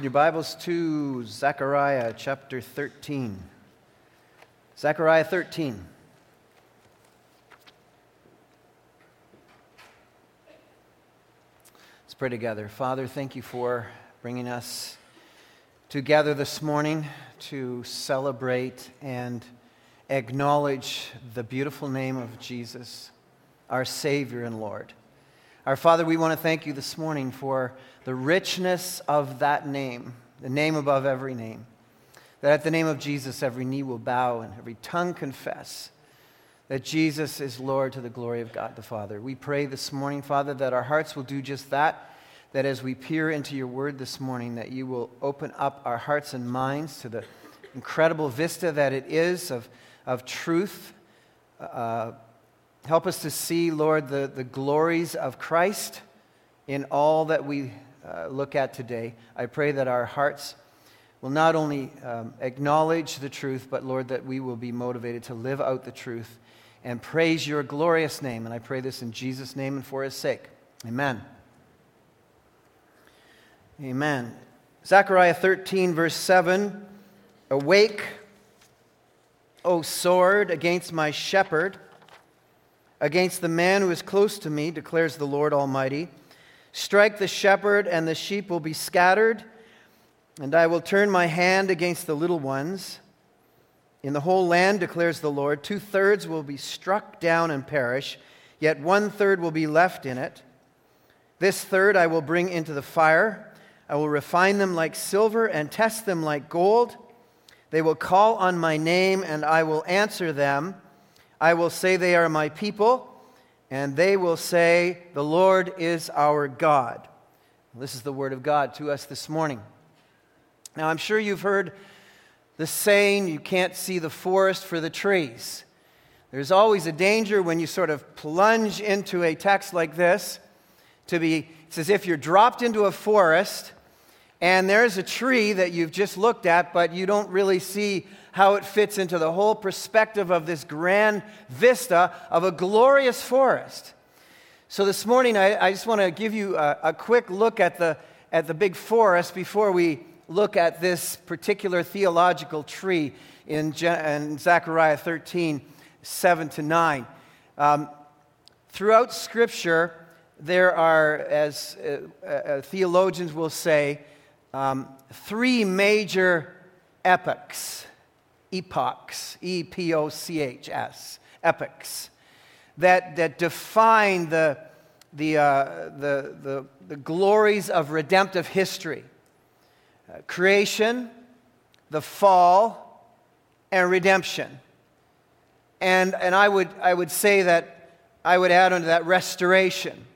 Open your Bibles to Zechariah chapter 13. Zechariah 13. Let's pray together. Father, thank you for bringing us together this morning to celebrate and acknowledge the beautiful name of Jesus, our Savior and Lord. Our Father, we want to thank you this morning for the richness of that name, the name above every name. That at the name of Jesus, every knee will bow and every tongue confess that Jesus is Lord to the glory of God the Father. We pray this morning, Father, that our hearts will do just that, that as we peer into your word this morning, that you will open up our hearts and minds to the incredible vista that it is of, of truth. Uh, Help us to see, Lord, the, the glories of Christ in all that we uh, look at today. I pray that our hearts will not only um, acknowledge the truth, but, Lord, that we will be motivated to live out the truth and praise your glorious name. And I pray this in Jesus' name and for his sake. Amen. Amen. Zechariah 13, verse 7 Awake, O sword, against my shepherd against the man who is close to me, declares the Lord Almighty. Strike the shepherd, and the sheep will be scattered, and I will turn my hand against the little ones. In the whole land, declares the Lord, two thirds will be struck down and perish, yet one third will be left in it. This third I will bring into the fire. I will refine them like silver and test them like gold. They will call on my name, and I will answer them. I will say they are my people, and they will say, The Lord is our God. This is the word of God to us this morning. Now, I'm sure you've heard the saying, you can't see the forest for the trees. There's always a danger when you sort of plunge into a text like this to be, it's as if you're dropped into a forest and there's a tree that you've just looked at, but you don't really see how it fits into the whole perspective of this grand vista of a glorious forest. So this morning, I, I just want to give you a, a, quick look at the, at the big forest before we look at this particular theological tree in, Je- in Zechariah 13, 7 to 9. Um, throughout Scripture, there are, as uh, uh, theologians will say, um, three major epochs. Epochs, E P O C H S, epochs, that, that define the, the, uh, the, the, the, glories of redemptive history. Uh, creation, the fall, and redemption. And, and I, would, I would say that I would add onto that restoration,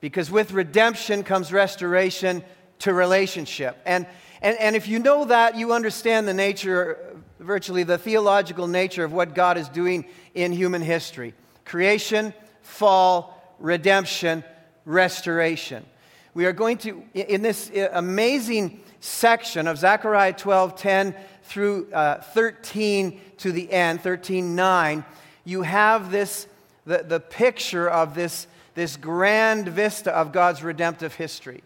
because with redemption comes restoration to relationship. And, and, and if you know that, you understand the nature virtually the theological nature of what God is doing in human history creation, fall, redemption, restoration. We are going to, in this amazing section of Zechariah 12 10 through uh, 13 to the end, 13 9, you have this, the, the picture of this, this grand vista of God's redemptive history.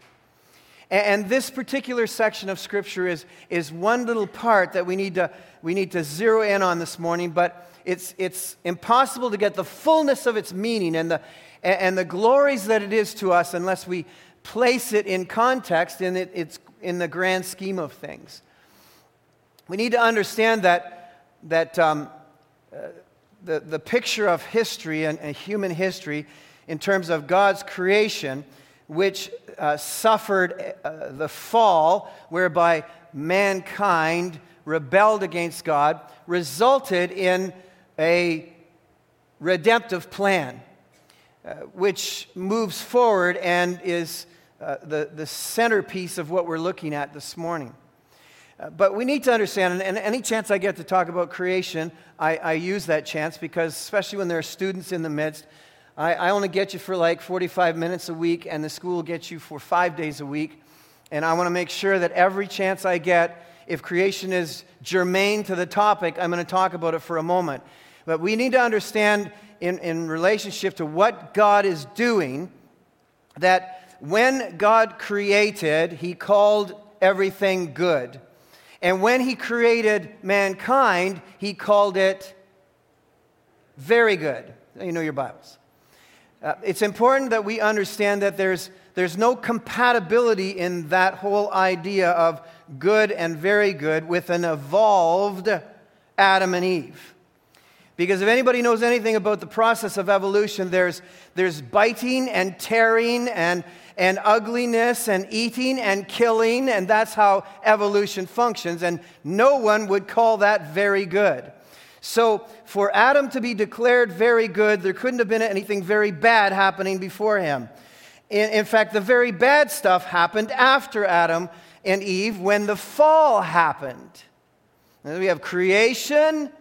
And this particular section of Scripture is, is one little part that we need, to, we need to zero in on this morning, but it's, it's impossible to get the fullness of its meaning and the, and the glories that it is to us unless we place it in context in, it, it's, in the grand scheme of things. We need to understand that, that um, uh, the, the picture of history and, and human history in terms of God's creation – which uh, suffered uh, the fall, whereby mankind rebelled against God, resulted in a redemptive plan, uh, which moves forward and is uh, the, the centerpiece of what we're looking at this morning. Uh, but we need to understand, and any chance I get to talk about creation, I, I use that chance because, especially when there are students in the midst, I, I only get you for like 45 minutes a week, and the school gets you for five days a week. And I want to make sure that every chance I get, if creation is germane to the topic, I'm going to talk about it for a moment. But we need to understand, in, in relationship to what God is doing, that when God created, He called everything good. And when he created mankind, he called it very good. You know your Bibles. Uh, it's important that we understand that there's, there's no compatibility in that whole idea of good and very good with an evolved Adam and Eve. Because if anybody knows anything about the process of evolution, there's, there's biting and tearing and, and ugliness and eating and killing, and that's how evolution functions. And no one would call that very good. So, for Adam to be declared very good, there couldn't have been anything very bad happening before him. In, in, fact, the very bad stuff happened after Adam and Eve when the fall happened. We have creation,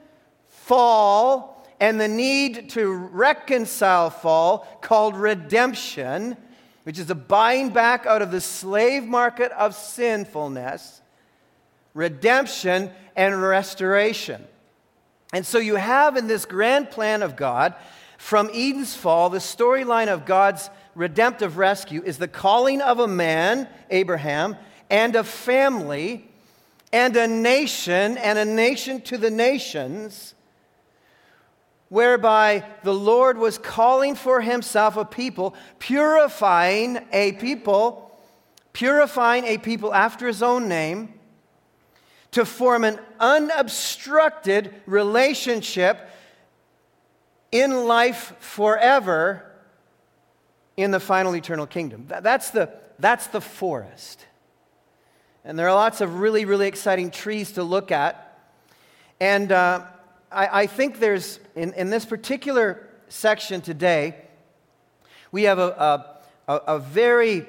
fall, and the need to reconcile fall called redemption, which is a buying back out of the slave market of sinfulness, redemption, and restoration. And so you have in this grand plan of God, from Eden's fall, the storyline of God's redemptive rescue is the calling of a man, Abraham, and a family, and a nation, and a nation to the nations, whereby the Lord was calling for himself a people, purifying a people, purifying a people after his own name to form an unobstructed relationship in life forever in the final eternal kingdom. That's the, that's the forest. And there are lots of really, really exciting trees to look at. And uh, I, I, think there's, in, in this particular section today, we have a, a, a very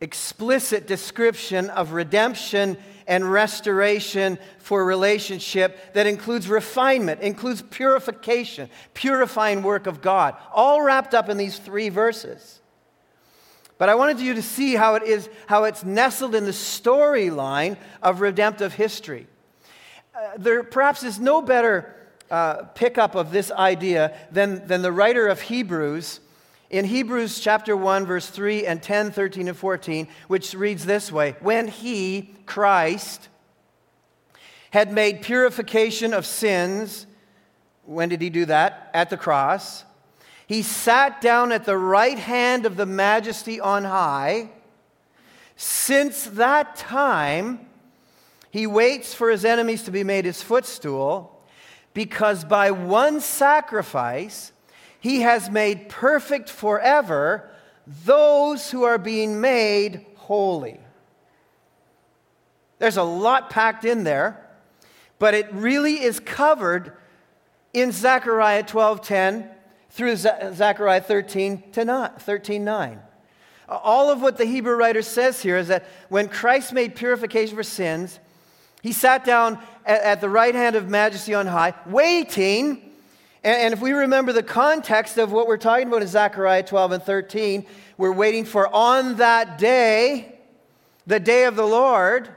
explicit description of redemption and restoration for relationship that includes refinement, includes purification, purifying work of God, all wrapped up in these three verses. But I wanted you to see how it is, how it's nestled in the storyline of redemptive history. Uh, there perhaps is no better uh, pickup of this idea than, than the writer of Hebrews in Hebrews chapter 1, verse 3 and 10, 13, and 14, which reads this way When he, Christ, had made purification of sins, when did he do that? At the cross. He sat down at the right hand of the majesty on high. Since that time, he waits for his enemies to be made his footstool, because by one sacrifice, he has made perfect forever those who are being made holy. There's a lot packed in there, but it really is covered in Zechariah 12:10 through Zechariah 13 to 13 9. All of what the Hebrew writer says here is that when Christ made purification for sins, he sat down at the right hand of majesty on high, waiting and, if we remember the context of what we're talking about in Zechariah 12 and 13, we're waiting for on that day, the day of the Lord,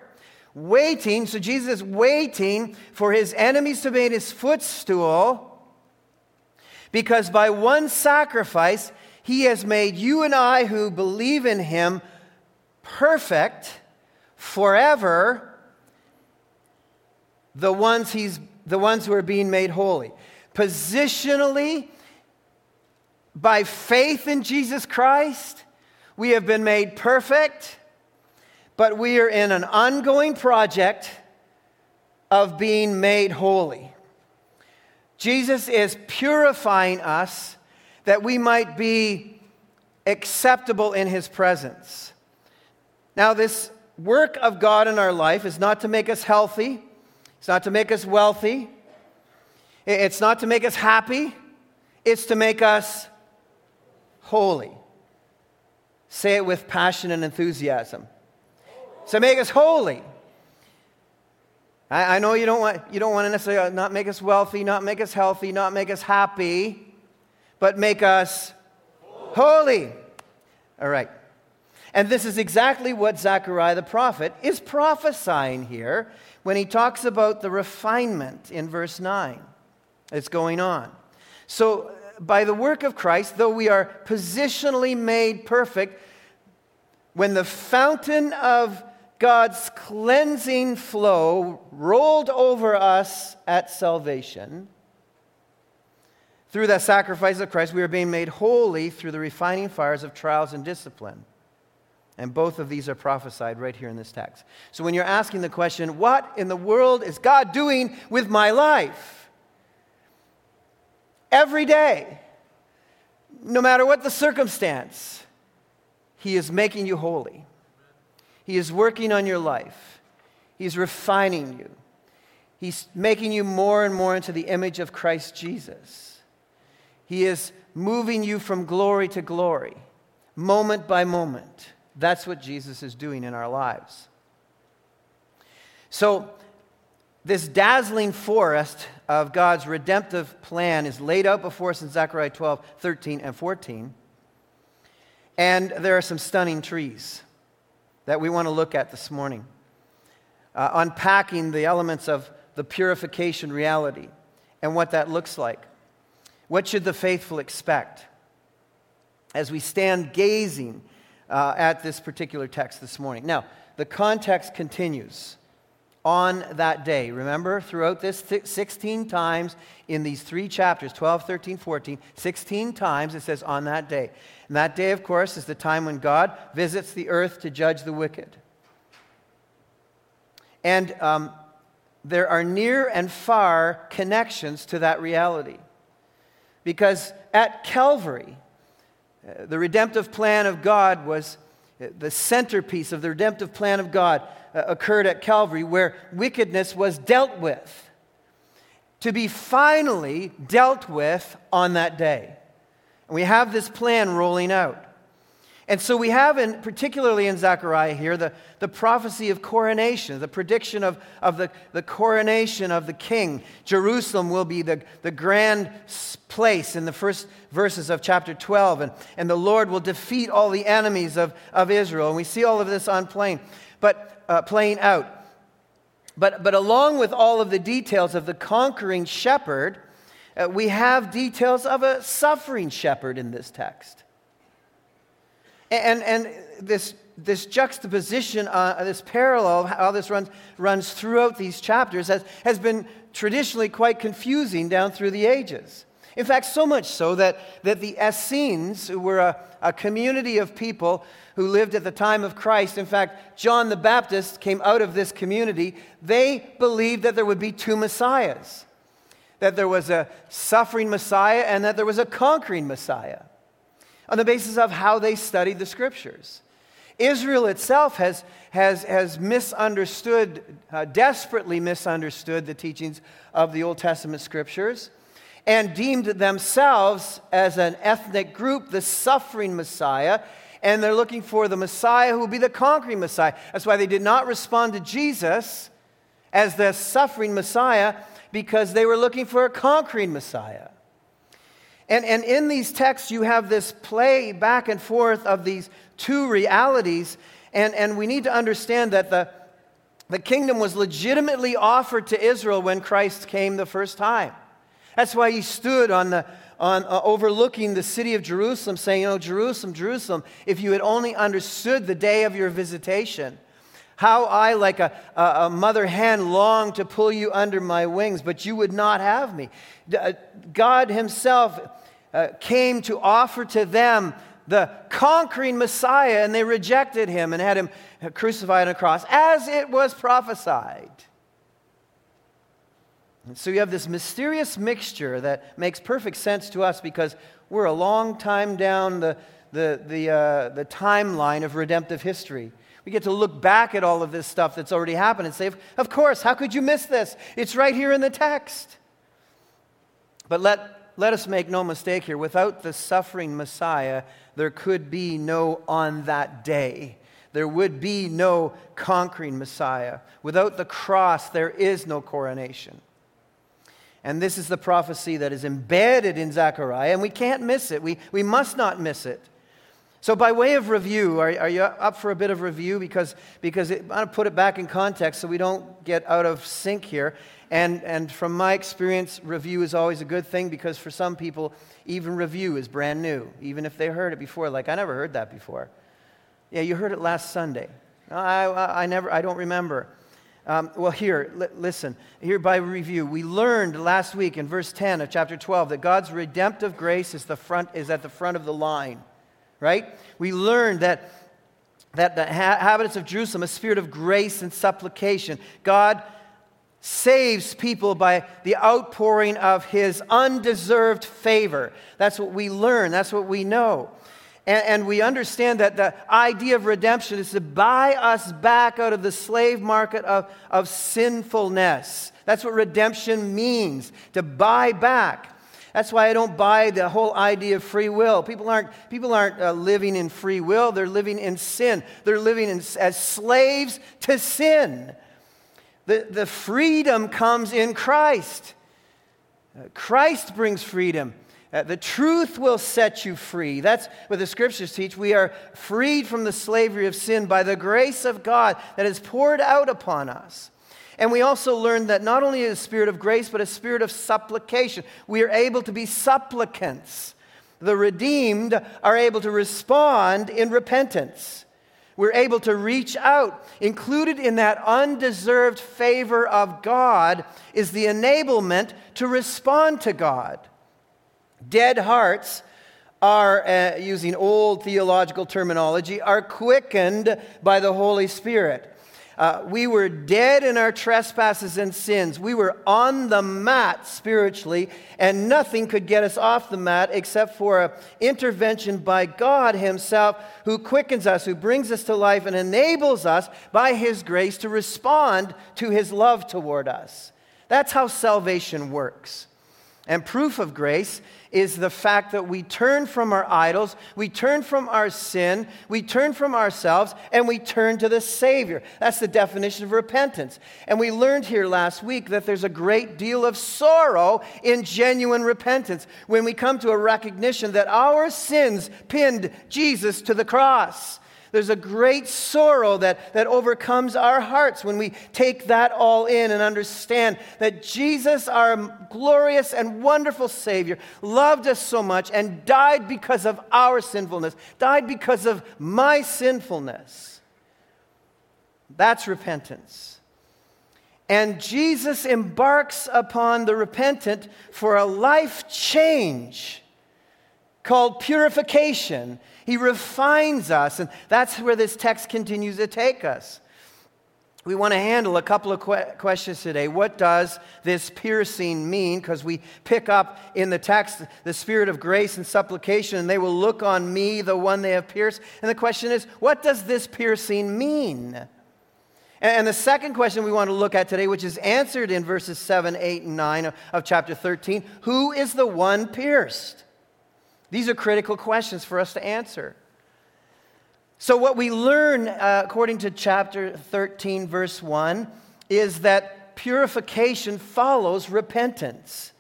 waiting. So Jesus is waiting for his enemies to be his footstool because by one sacrifice, he has made you and I who believe in him perfect forever, the ones, he's, the ones who are being made holy positionally, by faith in Jesus Christ, we have been made perfect, but we are in an ongoing project of being made holy. Jesus is purifying us that we might be acceptable in his presence. Now, this work of God in our life is not to make us healthy, it's not to make us wealthy, it's not to make us happy, it's to make us holy. Say it with passion and enthusiasm. So make us holy. I, I, know you don't, want, you don't want to necessarily uh, not make us wealthy, not make us healthy, not make us happy, but make us holy. All right. And this is exactly what Zechariah the prophet is prophesying here when he talks about the refinement in verse 9 that's going on. So, by the work of Christ, though we are positionally made perfect, when the fountain of God's cleansing flow rolled over us at salvation. Through that sacrifice of Christ, we are being made holy through the refining fires of trials and discipline. And both of these are prophesied right here in this text. So when you're asking the question, what in the world is God doing with my life? Every day, no matter what the circumstance, He is making you holy. He is working on your life. He's refining you. He's making you more and more into the image of Christ Jesus. He is moving you from glory to glory, moment by moment. That's what Jesus is doing in our lives. So, this dazzling forest of God's redemptive plan is laid out before us in Zechariah 12, 13, and 14. And there are some stunning trees that we want to look at this morning, uh, unpacking the elements of the purification reality and what that looks like. What should the faithful expect? As we stand gazing uh, at this particular text this morning. Now, the context continues on that day. Remember, throughout this th- 16 times in these three chapters 12, 13, 14, 16 times it says on that day. And that day, of course, is the time when God visits the earth to judge the wicked. And um, there are near and far connections to that reality. Because at Calvary, uh, the redemptive plan of God was uh, the centerpiece of the redemptive plan of God Uh, occurred at Calvary, where wickedness was dealt with, to be finally dealt with on that day. And we have this plan rolling out. And so we have, in, particularly in Zechariah here, the, the prophecy of coronation, the prediction of, of the, the coronation of the king. Jerusalem will be the, the grand place in the first verses of chapter 12, and, and the Lord will defeat all the enemies of, of Israel. And we see all of this on playing, but, uh, playing out. But, but along with all of the details of the conquering shepherd, uh, we have details of a suffering shepherd in this text. And, and this, this juxtaposition, uh, this parallel, how this runs, runs throughout these chapters, has, has been traditionally quite confusing down through the ages. In fact, so much so that, that the Essenes, who were a, a community of people who lived at the time of Christ, in fact, John the Baptist came out of this community, they believed that there would be two Messiahs that there was a suffering Messiah and that there was a conquering Messiah on the basis of how they studied the scriptures. Israel itself has, has, has misunderstood, uh, desperately misunderstood the teachings of the Old Testament scriptures and deemed themselves as an ethnic group the suffering Messiah. And they're looking for the Messiah who will be the conquering Messiah. That's why they did not respond to Jesus as the suffering Messiah because they were looking for a conquering Messiah. And, and in these texts, you have this play back and forth of these two realities. And, and we need to understand that the, the kingdom was legitimately offered to Israel when Christ came the first time. That's why he stood on the, on, uh, overlooking the city of Jerusalem, saying, know, Jerusalem, Jerusalem, if you had only understood the day of your visitation, how I, like a, a, mother hen, long to pull you under my wings, but you would not have me. Uh, God Himself uh, came to offer to them the conquering Messiah, and they rejected Him and had Him crucified on a cross, as it was prophesied. So you have this mysterious mixture that makes perfect sense to us because we're a long time down the, the, the, uh, the timeline of redemptive history. We get to look back at all of this stuff that's already happened and say, Of course, how could you miss this? It's right here in the text. But let, let us make no mistake here without the suffering Messiah, there could be no on that day. There would be no conquering Messiah. Without the cross, there is no coronation. And this is the prophecy that is embedded in Zechariah, and we can't miss it. We, we must not miss it. So, by way of review, are, are you up for a bit of review? Because, because it, I want to put it back in context so we don't get out of sync here. And, and from my experience, review is always a good thing because for some people, even review is brand new, even if they heard it before. Like, I never heard that before. Yeah, you heard it last Sunday. I, I, I never, I don't remember. Um, well, here, li- listen. Here by review, we learned last week in verse 10 of chapter 12 that God's redemptive grace is, the front, is at the front of the line, right? We learned that, that the ha- inhabitants of Jerusalem, a spirit of grace and supplication. God saves people by the outpouring of his undeserved favor. That's what we learn, that's what we know. And, and, we understand that the idea of redemption is to buy us back out of the slave market of, of sinfulness. That's what redemption means, to buy back. That's why I don't buy the whole idea of free will. People aren't, people aren't uh, living in free will, they're living in sin. They're living in, as slaves to sin. The, the freedom comes in Christ. Uh, Christ brings freedom. Uh, the truth will set you free. That's what the scriptures teach. We are freed from the slavery of sin by the grace of God that is poured out upon us. And we also learn that not only a spirit of grace, but a spirit of supplication. We are able to be supplicants. The redeemed are able to respond in repentance. We're able to reach out. Included in that undeserved favor of God is the enablement to respond to God. Dead hearts are, uh, using old theological terminology, are quickened by the Holy Spirit. Uh, we were dead in our trespasses and sins. We were on the mat spiritually, and nothing could get us off the mat except for an intervention by God Himself, who quickens us, who brings us to life, and enables us by His grace to respond to His love toward us. That's how salvation works. And proof of grace is the fact that we turn from our idols, we turn from our sin, we turn from ourselves, and we turn to the Savior. That's the definition of repentance. And we learned here last week that there's a great deal of sorrow in genuine repentance when we come to a recognition that our sins pinned Jesus to the cross. There's a great sorrow that, that overcomes our hearts when we take that all in and understand that Jesus, our glorious and wonderful Savior, loved us so much and died because of our sinfulness, died because of my sinfulness. That's repentance. And Jesus embarks upon the repentant for a life change called purification. He refines us, and that's where this text continues to take us. We want to handle a couple of que- questions today. What does this piercing mean? Because we pick up in the text the spirit of grace and supplication, and they will look on me, the one they have pierced. And the question is, what does this piercing mean? And the second question we want to look at today, which is answered in verses 7, 8, and 9 of, of chapter 13 who is the one pierced? These are critical questions for us to answer. So, what we learn, uh, according to chapter 13, verse 1, is that purification follows repentance.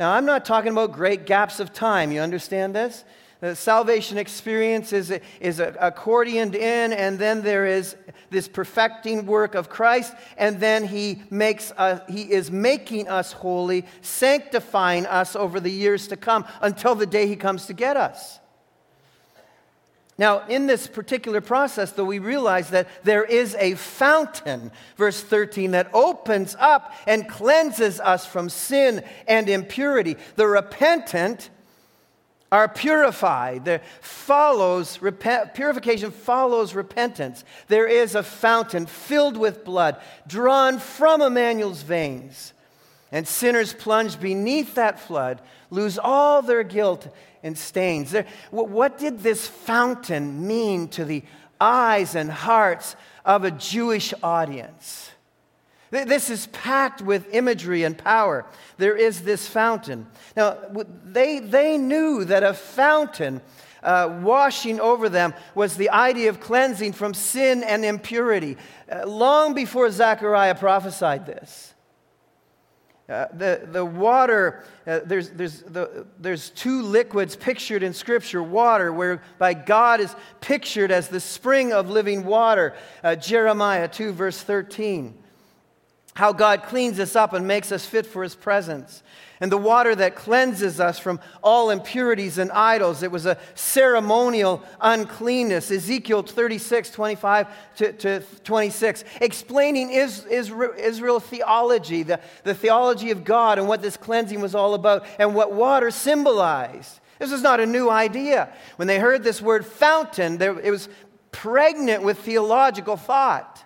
Now, I'm not talking about great gaps of time. You understand this? The salvation experience is, is accordioned in, and then there is this perfecting work of Christ, and then he, makes us, he is making us holy, sanctifying us over the years to come until the day he comes to get us. Now, in this particular process, though, we realize that there is a fountain, verse 13, that opens up and cleanses us from sin and impurity. The repentant are purified. There follows purification follows repentance. There is a fountain filled with blood drawn from Emmanuel's veins. And sinners plunged beneath that flood lose all their guilt and stains. There, what did this fountain mean to the eyes and hearts of a Jewish audience? This is packed with imagery and power. There is this fountain. Now, they, they knew that a fountain uh, washing over them was the idea of cleansing from sin and impurity, uh, long before Zechariah prophesied this. Uh, the, the water, uh, there's, there's, the, there's two liquids pictured in Scripture water, whereby God is pictured as the spring of living water. Uh, Jeremiah 2, verse 13. How God cleans us up and makes us fit for his presence. And the water that cleanses us from all impurities and idols. It was a ceremonial uncleanness. Ezekiel 36, 25 to, to 26, explaining Israel, Israel theology, the, the theology of God, and what this cleansing was all about, and what water symbolized. This is not a new idea. When they heard this word fountain, it was pregnant with theological thought.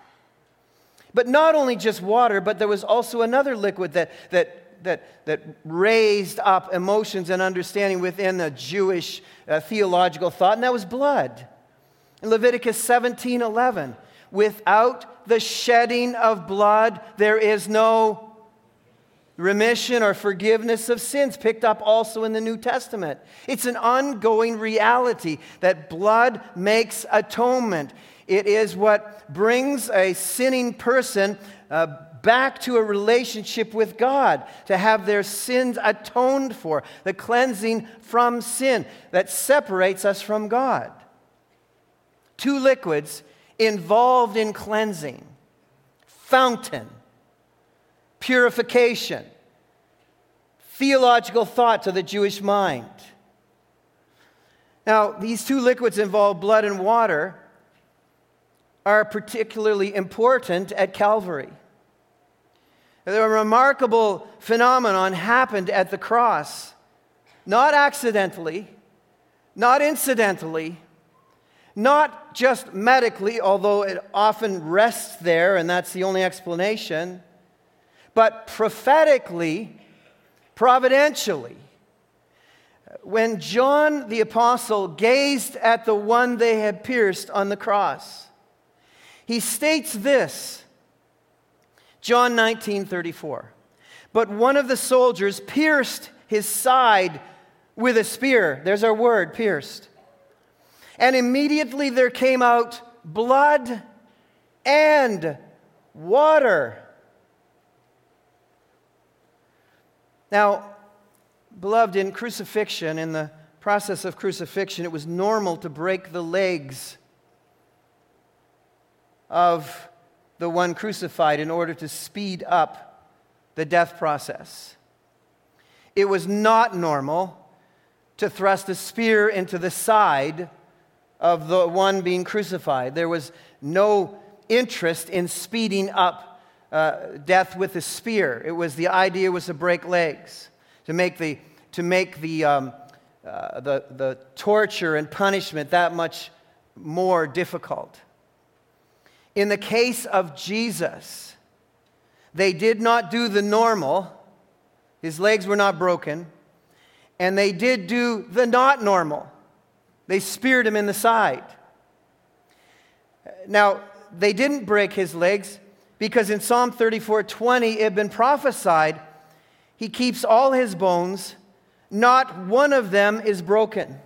But not only just water, but there was also another liquid that, that, that, that raised up emotions and understanding within the Jewish uh, theological thought, and that was blood. In Leviticus 17 11, without the shedding of blood, there is no remission or forgiveness of sins, picked up also in the New Testament. It's an ongoing reality that blood makes atonement. It is what brings a sinning person uh, back to a relationship with God, to have their sins atoned for, the cleansing from sin that separates us from God. Two liquids involved in cleansing fountain, purification, theological thought to the Jewish mind. Now, these two liquids involve blood and water are particularly important at Calvary. A remarkable phenomenon happened at the cross, not accidentally, not incidentally, not just medically, although it often rests there, and that's the only explanation, but prophetically, providentially. When John the Apostle gazed at the one they had pierced on the cross, he states this John 19 34. But one of the soldiers pierced his side with a spear. There's our word, pierced. And immediately there came out blood and water. Now, beloved, in crucifixion, in the process of crucifixion, it was normal to break the legs of the one crucified in order to speed up the death process. It was not normal to thrust a spear into the side of the one being crucified. There was no interest in speeding up uh, death with a spear. It was the idea was to break legs, to make the, to make the, um, uh, the, the torture and punishment that much more difficult. In the case of Jesus, they did not do the normal, his legs were not broken, and they did do the not normal. They speared him in the side. Now, they didn't break his legs because in Psalm 34 20 it had been prophesied, he keeps all his bones, not one of them is broken.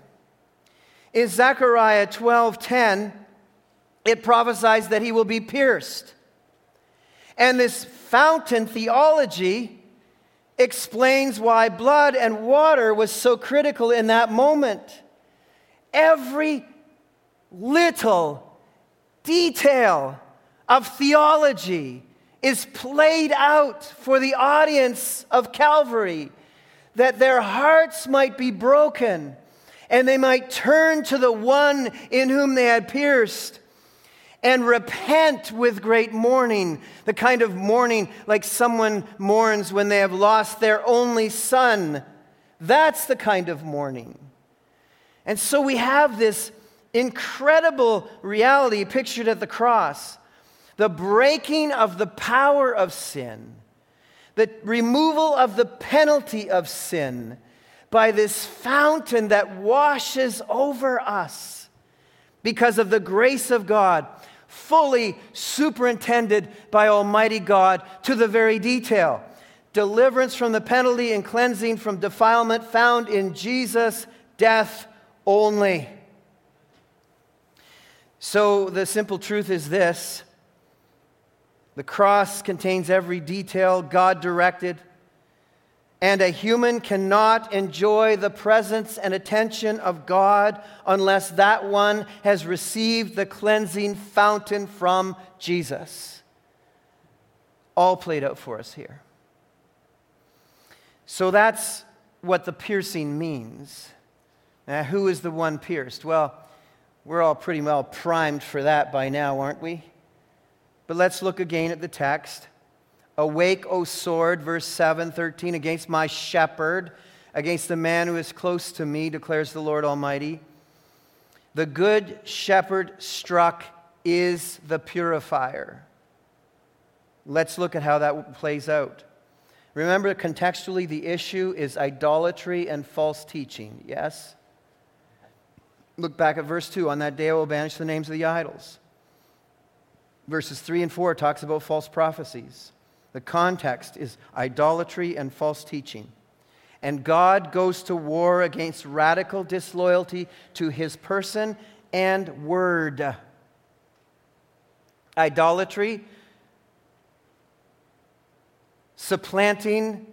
In Zechariah 12 10, it prophesies that he will be pierced. And this fountain theology explains why blood and water was so critical in that moment. Every little detail of theology is played out for the audience of Calvary that their hearts might be broken and they might turn to the one in whom they had pierced and repent with great mourning, the kind of mourning like someone mourns when they have lost their only son. That's the kind of mourning. And so we have this incredible reality pictured at the cross the breaking of the power of sin, the removal of the penalty of sin by this fountain that washes over us because of the grace of God fully superintended by Almighty God to the very detail. Deliverance from the penalty and cleansing from defilement found in Jesus' death only. So the simple truth is this the cross contains every detail God directed and a human cannot enjoy the presence and attention of God unless that one has received the cleansing fountain from Jesus. all played out for us here. So that's what the piercing means. Now, who is the one pierced? Well, we're all pretty well primed for that by now, aren't we? But let's look again at the text. Awake, O sword, verse 7, 13, against my shepherd, against the man who is close to me, declares the Lord Almighty. The good shepherd struck is the purifier. Let's look at how that plays out. Remember, contextually, the issue is idolatry and false teaching, yes? Look back at verse 2. On that day I will banish the names of the idols. Verses 3 and 4 talks about false prophecies. The context is idolatry and false teaching. And God goes to war against radical disloyalty to his person and word. Idolatry, supplanting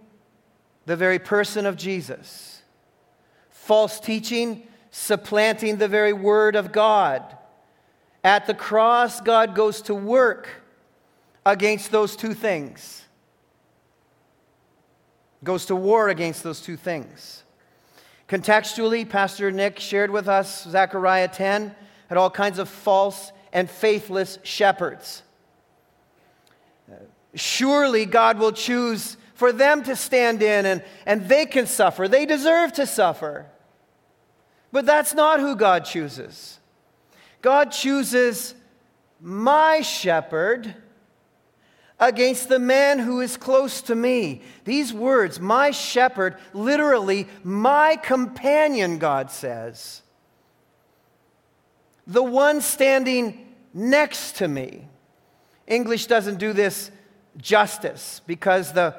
the very person of Jesus. False teaching, supplanting the very word of God. At the cross, God goes to work against those two things. Goes to war against those two things. Contextually, Pastor Nick shared with us Zechariah 10 had all kinds of false and faithless shepherds. Surely God will choose for them to stand in and, and they can suffer. They deserve to suffer. But that's not who God chooses. God chooses my shepherd against the man who is close to me. These words, my shepherd, literally, my companion, God says. The one standing next to me. English doesn't do this justice because the,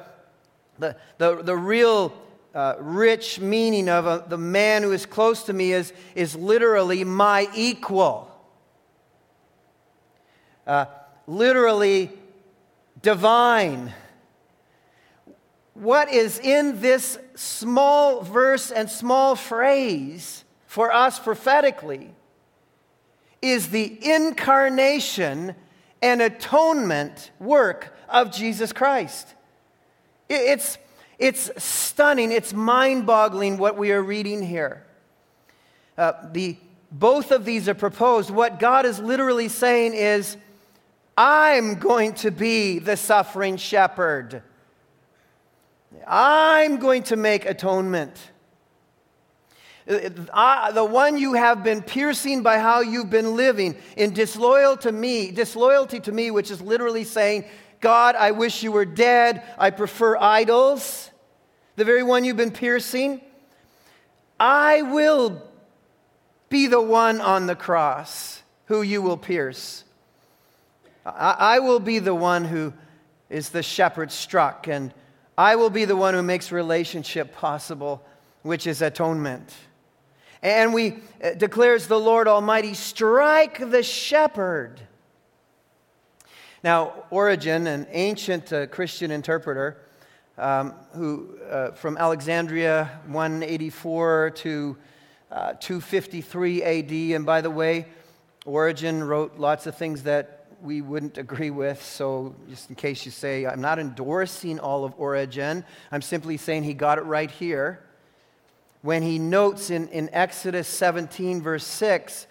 the, the, the real uh, rich meaning of a, the man who is close to me is, is literally my equal. Uh, literally divine. What is in this small verse and small phrase for us prophetically is the incarnation and atonement work of Jesus Christ. It's, it's stunning, it's mind boggling what we are reading here. Uh, the, both of these are proposed. What God is literally saying is, I'm going to be the suffering shepherd. I'm going to make atonement. I, the one you have been piercing by how you've been living in disloyal to me, disloyalty to me, which is literally saying, God, I wish you were dead. I prefer idols. The very one you've been piercing. I will be the one on the cross who you will pierce. I, will be the one who is the shepherd struck, and I will be the one who makes relationship possible, which is atonement. And we uh, declares the Lord Almighty, strike the shepherd. Now, Origen, an ancient uh, Christian interpreter, um, who uh, from Alexandria 184 to uh, 253 AD, and by the way, Origen wrote lots of things that we wouldn't agree with. So, just in case you say, I'm not endorsing all of Origen, I'm simply saying he got it right here. When he notes in, in Exodus 17, verse 6,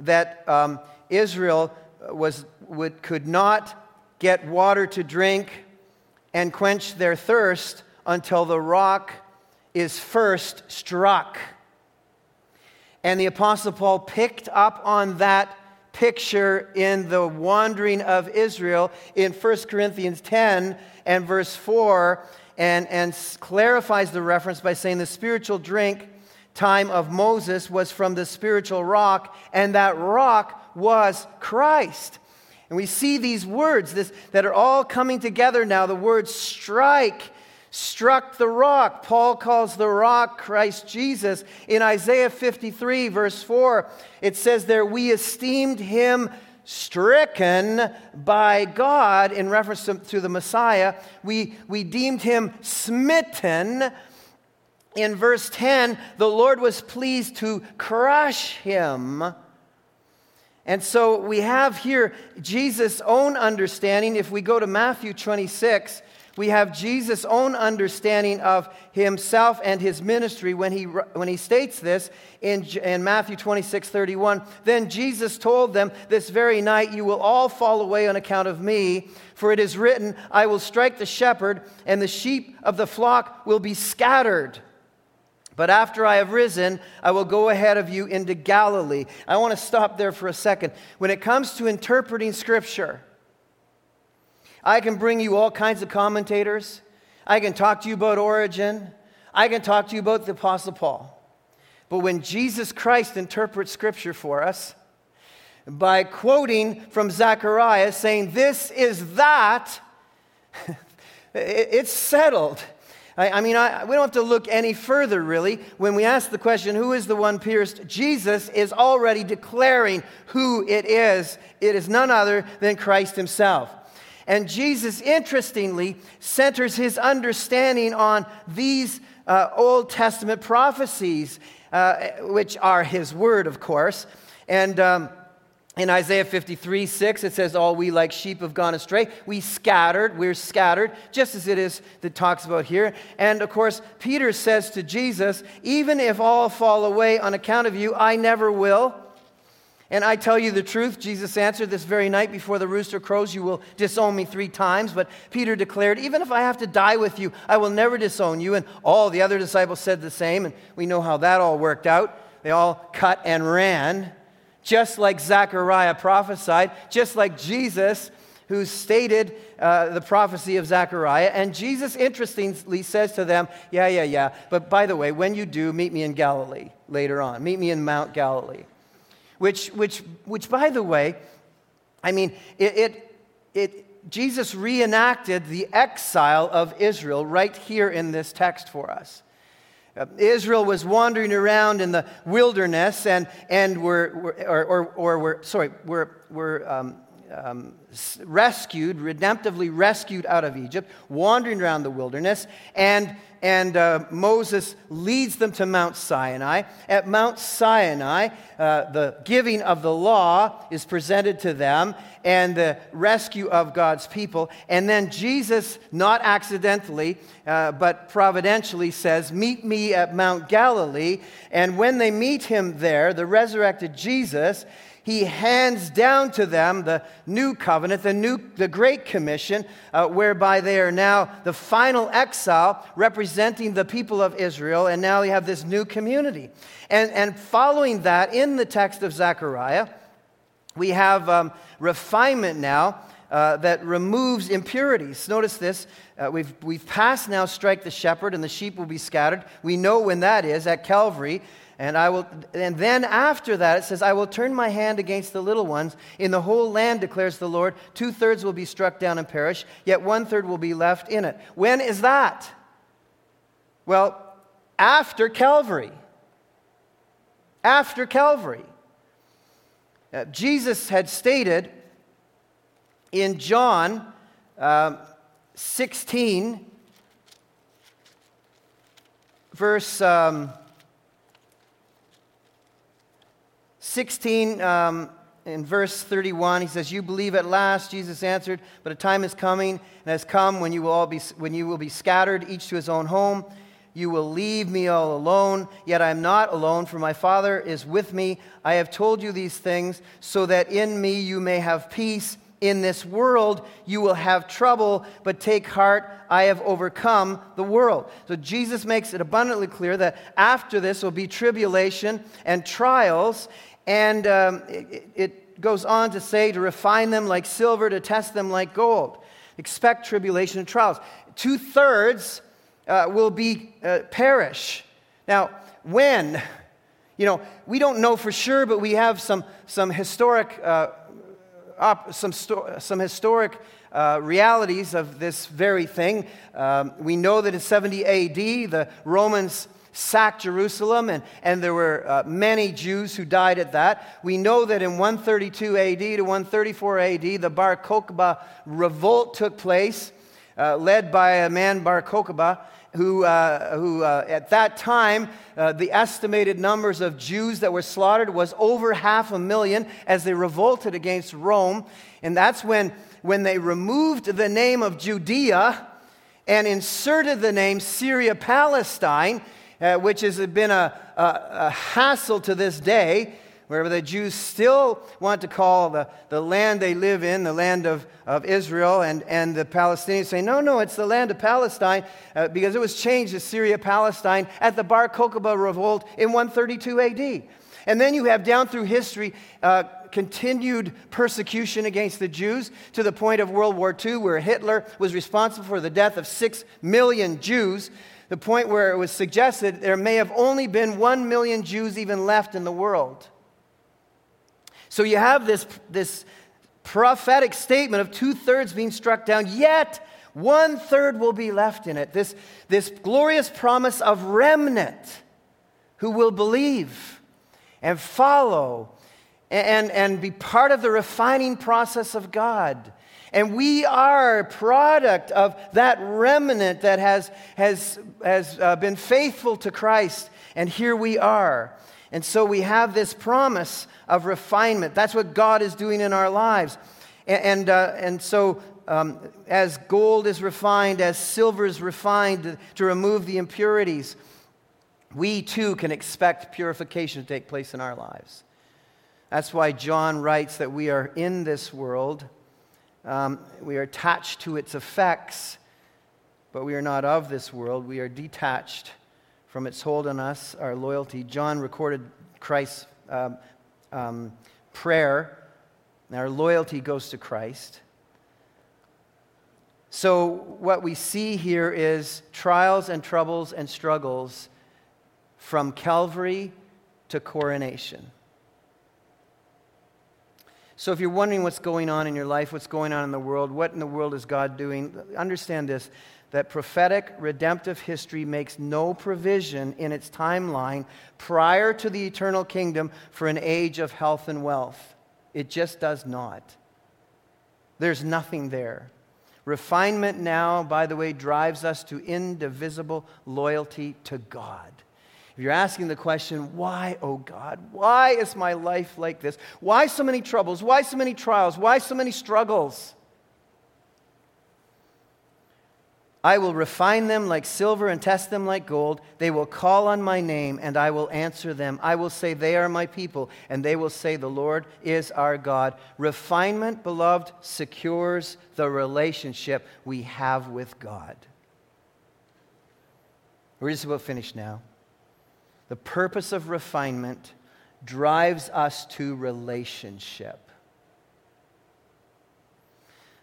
that um, Israel was, would, could not get water to drink and quench their thirst until the rock is first struck. And the Apostle Paul picked up on that picture in the wandering of Israel in 1 Corinthians 10 and verse 4 and, and clarifies the reference by saying the spiritual drink time of Moses was from the spiritual rock, and that rock was Christ. And we see these words this, that are all coming together now. The word strike struck the rock. Paul calls the rock Christ Jesus. In Isaiah 53, verse 4, it says there, We esteemed him stricken by God in reference to, to the Messiah. We, we deemed him smitten. In verse 10, the Lord was pleased to crush him. And so we have here Jesus' own understanding. If we go to Matthew 26, we have Jesus' own understanding of himself and his ministry when he, when he states this in, in Matthew 26 31. Then Jesus told them, This very night you will all fall away on account of me, for it is written, I will strike the shepherd, and the sheep of the flock will be scattered. But after I have risen, I will go ahead of you into Galilee. I want to stop there for a second. When it comes to interpreting Scripture, I can bring you all kinds of commentators. I can talk to you about Origen. I can talk to you about the Apostle Paul. But when Jesus Christ interprets Scripture for us, by quoting from Zechariah saying, This is that, it's settled. I, I mean, I, we don't have to look any further, really. When we ask the question, Who is the one pierced? Jesus is already declaring who it is. It is none other than Christ Himself. And Jesus, interestingly, centers his understanding on these uh, Old Testament prophecies, uh, which are his word, of course. And um, in Isaiah 53 6, it says, All we like sheep have gone astray. We scattered, we're scattered, just as it is that talks about here. And of course, Peter says to Jesus, Even if all fall away on account of you, I never will. And I tell you the truth, Jesus answered, This very night before the rooster crows, you will disown me three times. But Peter declared, Even if I have to die with you, I will never disown you. And all the other disciples said the same. And we know how that all worked out. They all cut and ran, just like Zechariah prophesied, just like Jesus, who stated uh, the prophecy of Zechariah. And Jesus, interestingly, says to them, Yeah, yeah, yeah. But by the way, when you do, meet me in Galilee later on. Meet me in Mount Galilee which, which, which by the way, I mean, it, it, it, Jesus reenacted the exile of Israel right here in this text for us. Uh, Israel was wandering around in the wilderness and, and were, were or, or, or were, sorry, were, were um, um, rescued, redemptively rescued out of Egypt, wandering around the wilderness, and, and uh, Moses leads them to Mount Sinai. At Mount Sinai, uh, the giving of the law is presented to them, and the rescue of God's people. And then Jesus, not accidentally, uh, but providentially, says, Meet me at Mount Galilee. And when they meet him there, the resurrected Jesus, he hands down to them the new covenant, the, new, the Great Commission, uh, whereby they are now the final exile representing the people of Israel, and now you have this new community. And, and following that, in the text of Zechariah, we have um, refinement now. Uh, that removes impurities. Notice this. Uh, we've, we've passed now strike the shepherd, and the sheep will be scattered. We know when that is at Calvary. And I will and then after that it says, I will turn my hand against the little ones. In the whole land, declares the Lord, two thirds will be struck down and perish, yet one third will be left in it. When is that? Well, after Calvary. After Calvary. Uh, Jesus had stated in John uh, 16, verse. Um, 16, um, in verse 31, he says, You believe at last, Jesus answered, but a time is coming and has come when you will all be, when you will be scattered, each to his own home. You will leave me all alone, yet I am not alone, for my Father is with me. I have told you these things so that in me you may have peace. In this world you will have trouble, but take heart, I have overcome the world. So Jesus makes it abundantly clear that after this will be tribulation and trials, and um, it, it goes on to say to refine them like silver, to test them like gold. Expect tribulation and trials. Two thirds uh, will be uh, perish. Now, when? You know, we don't know for sure, but we have some, some historic, uh, op- some, sto- some historic uh, realities of this very thing. Um, we know that in 70 AD, the Romans sacked Jerusalem, and, and there were uh, many Jews who died at that. We know that in 132 AD to 134 AD, the Bar Kokhba revolt took place, uh, led by a man, Bar Kokhba. who, uh, who uh, at that time, uh, the estimated numbers of Jews that were slaughtered was over half a million as they revolted against Rome. And that's when, when they removed the name of Judea and inserted the name Syria Palestine, uh, which has been a, a, a hassle to this day where the Jews still want to call the, the land they live in the land of, of Israel, and, and the Palestinians say, no, no, it's the land of Palestine, uh, because it was changed to Syria Palestine at the Bar Kokhba revolt in 132 AD. And then you have down through history uh, continued persecution against the Jews to the point of World War II, where Hitler was responsible for the death of six million Jews. The point where it was suggested there may have only been one million Jews even left in the world. So you have this, this prophetic statement of two thirds being struck down, yet one third will be left in it. This, this glorious promise of remnant who will believe and follow and, and be part of the refining process of God. And we are a product of that remnant that has, has, has uh, been faithful to Christ. And here we are. And so we have this promise of refinement. That's what God is doing in our lives. And, and, uh, and so, um, as gold is refined, as silver is refined to, to remove the impurities, we too can expect purification to take place in our lives. That's why John writes that we are in this world, um, we are attached to its effects, but we are not of this world. We are detached from its hold on us, our loyalty. John recorded Christ's um, um, prayer, our loyalty goes to Christ. So, what we see here is trials and troubles and struggles from Calvary to coronation. So, if you're wondering what's going on in your life, what's going on in the world, what in the world is God doing, understand this that prophetic redemptive history makes no provision in its timeline prior to the eternal kingdom for an age of health and wealth. It just does not. There's nothing there. Refinement now, by the way, drives us to indivisible loyalty to God. If you're asking the question, why, oh God, why is my life like this? Why so many troubles? Why so many trials? Why so many struggles? I will refine them like silver and test them like gold. They will call on my name, and I will answer them. I will say, They are my people, and they will say, The Lord is our God. Refinement, beloved, secures the relationship we have with God. We're just about finished now. The purpose of refinement drives us to relationship.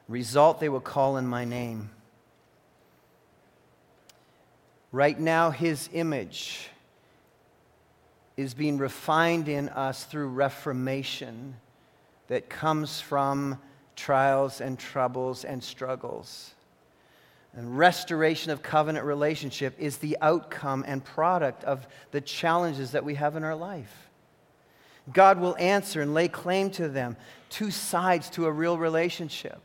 Result, they will call in my name. Right now, his image is being refined in us through reformation that comes from trials and troubles and struggles. And restoration of covenant relationship is the outcome and product of the challenges that we have in our life. God will answer and lay claim to them, two sides to a real relationship.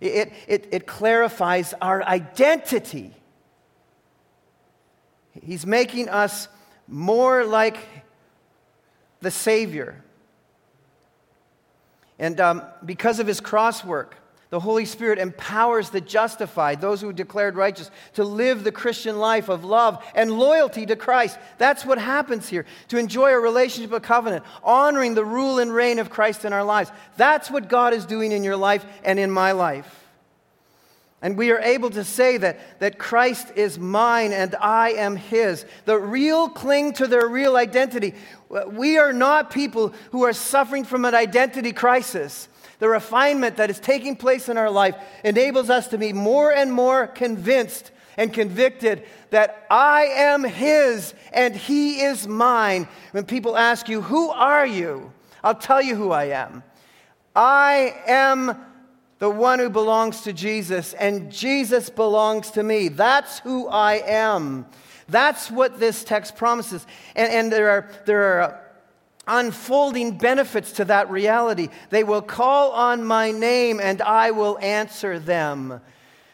It, it, it clarifies our identity He's making us more like the Savior. And um, because of his cross work, the Holy Spirit empowers the justified, those who are declared righteous, to live the Christian life of love and loyalty to Christ. That's what happens here. To enjoy a relationship of covenant, honoring the rule and reign of Christ in our lives. That's what God is doing in your life and in my life. And we are able to say that, that Christ is mine and I am his. The real cling to their real identity. We are not people who are suffering from an identity crisis. The refinement that is taking place in our life enables us to be more and more convinced and convicted that I am his and he is mine. When people ask you, Who are you? I'll tell you who I am. I am the one who belongs to Jesus, and Jesus belongs to me. That's who I am. That's what this text promises. And, and there are, there are unfolding benefits to that reality. They will call on my name, and I will answer them.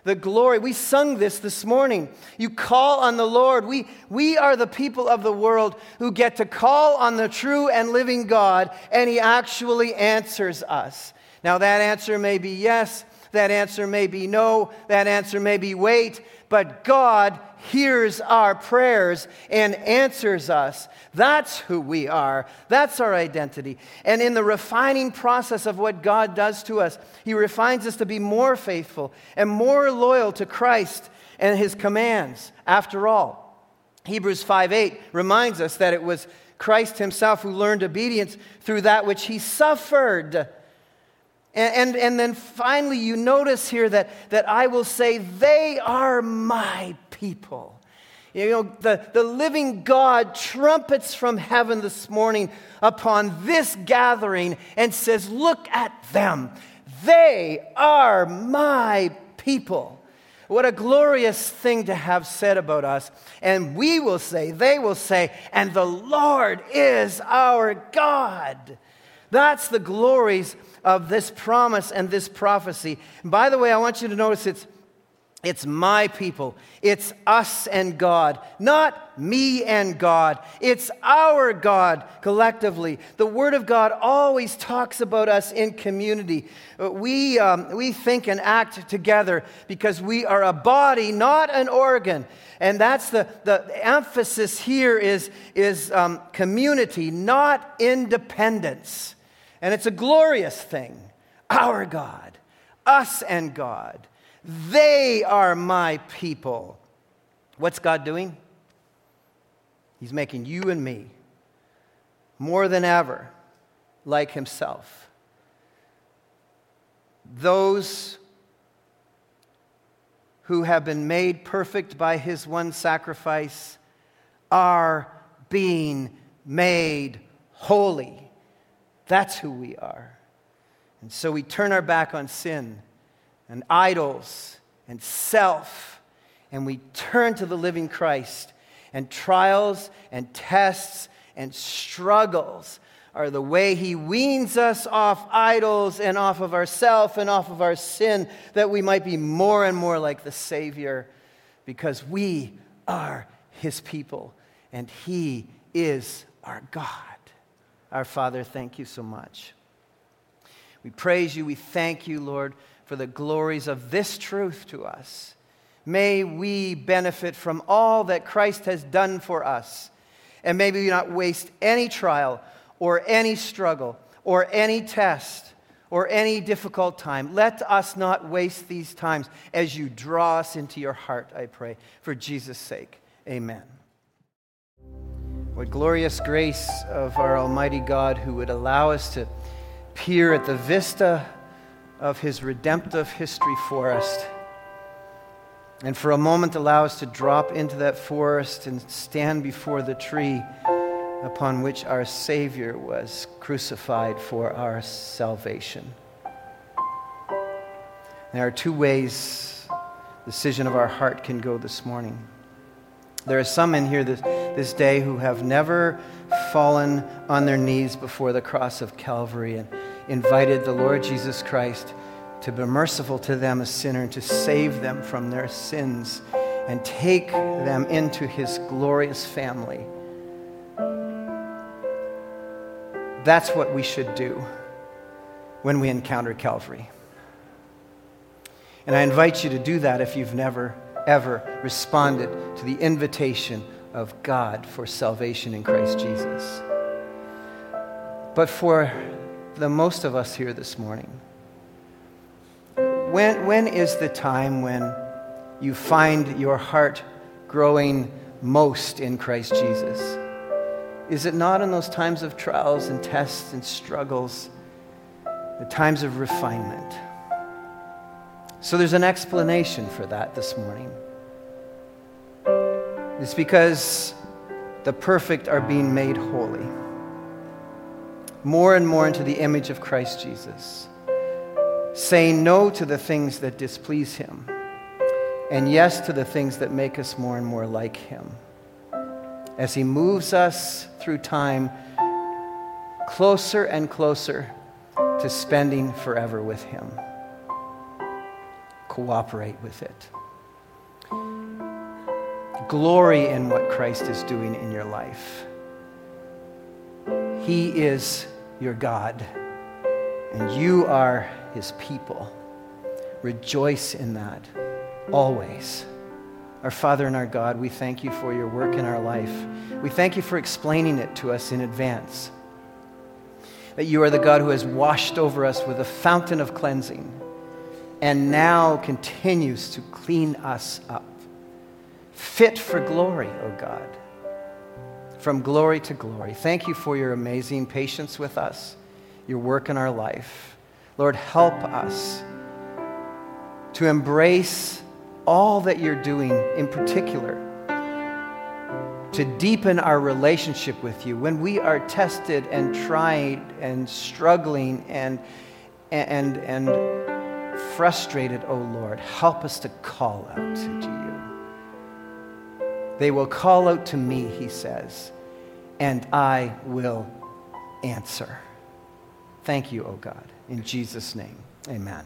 the glory. We sung this this morning. You call on the Lord. We, we are the people of the world who get to call on the true and living God, and He actually answers us. Now, that answer may be yes, that answer may be no, that answer may be wait, but God hears our prayers and answers us. That's who we are. That's our identity. And in the refining process of what God does to us, He refines us to be more faithful and more loyal to Christ and His commands. After all, Hebrews 5 8 reminds us that it was Christ Himself who learned obedience through that which He suffered. And, and, and, then finally, you notice here that, that I will say, They are my people. You know, the, the living God trumpets from heaven this morning upon this gathering and says, Look at them. They are my people. What a glorious thing to have said about us. And we will say, they will say, and the Lord is our God. That's the glories of this promise and this prophecy. By the way, I want you to notice it's it's my people. It's us and God, not me and God. It's our God collectively. The Word of God always talks about us in community. We, um, we think and act together because we are a body, not an organ. And that's the, the emphasis here is, is um, community, not independence. And it's a glorious thing. Our God, us and God. They are my people. What's God doing? He's making you and me more than ever like Himself. Those who have been made perfect by His one sacrifice are being made holy. That's who we are. And so we turn our back on sin and idols and self, and we turn to the living Christ. And trials and tests and struggles are the way He weans us off idols and off of ourself and off of our sin, that we might be more and more like the Savior, because we are His people and He is our God. Our Father, thank you so much. We praise you. We thank you, Lord, for the glories of this truth to us. May we benefit from all that Christ has done for us. And may we not waste any trial or any struggle or any test or any difficult time. Let us not waste these times as you draw us into your heart, I pray. For Jesus' sake, amen. What glorious grace of our Almighty God who would allow us to peer at the vista of his redemptive history for us. And for a moment, allow us to drop into that forest and stand before the tree upon which our Savior was crucified for our salvation. There are two ways the decision of our heart can go this morning. There are some in here this, this day who have never fallen on their knees before the cross of Calvary and invited the Lord Jesus Christ to be merciful to them, a sinner, and to save them from their sins and take them into his glorious family. That's what we should do when we encounter Calvary. And I invite you to do that if you've never, ever responded to the invitation of God for salvation in Christ Jesus. But for the most of us here this morning, when, when is the time when you find your heart growing most in Christ Jesus? Is it not in those times of trials and tests and struggles, the times of refinement? So there's an explanation for that this morning. It's because the perfect are being made holy more and more into the image of Christ Jesus, saying no to the things that displease him, and yes to the things that make us more and more like him. As he moves us through time closer and closer to spending forever with him. cooperate with it. Glory in what Christ is doing in your life. He is your God, and you are his people. Rejoice in that always. Our Father and our God, we thank you for your work in our life. We thank you for explaining it to us in advance. That you are the God who has washed over us with a fountain of cleansing and now continues to clean us up. Fit for glory, O oh God. From glory to glory. Thank you for your amazing patience with us, your work in our life. Lord, help us to embrace all that you're doing in particular to deepen our relationship with you when we are tested and tried and struggling and, and, and frustrated, oh Lord, help us to call out to you. They will call out to me, he says, and I will answer. Thank you, O oh God. In Jesus' name, amen.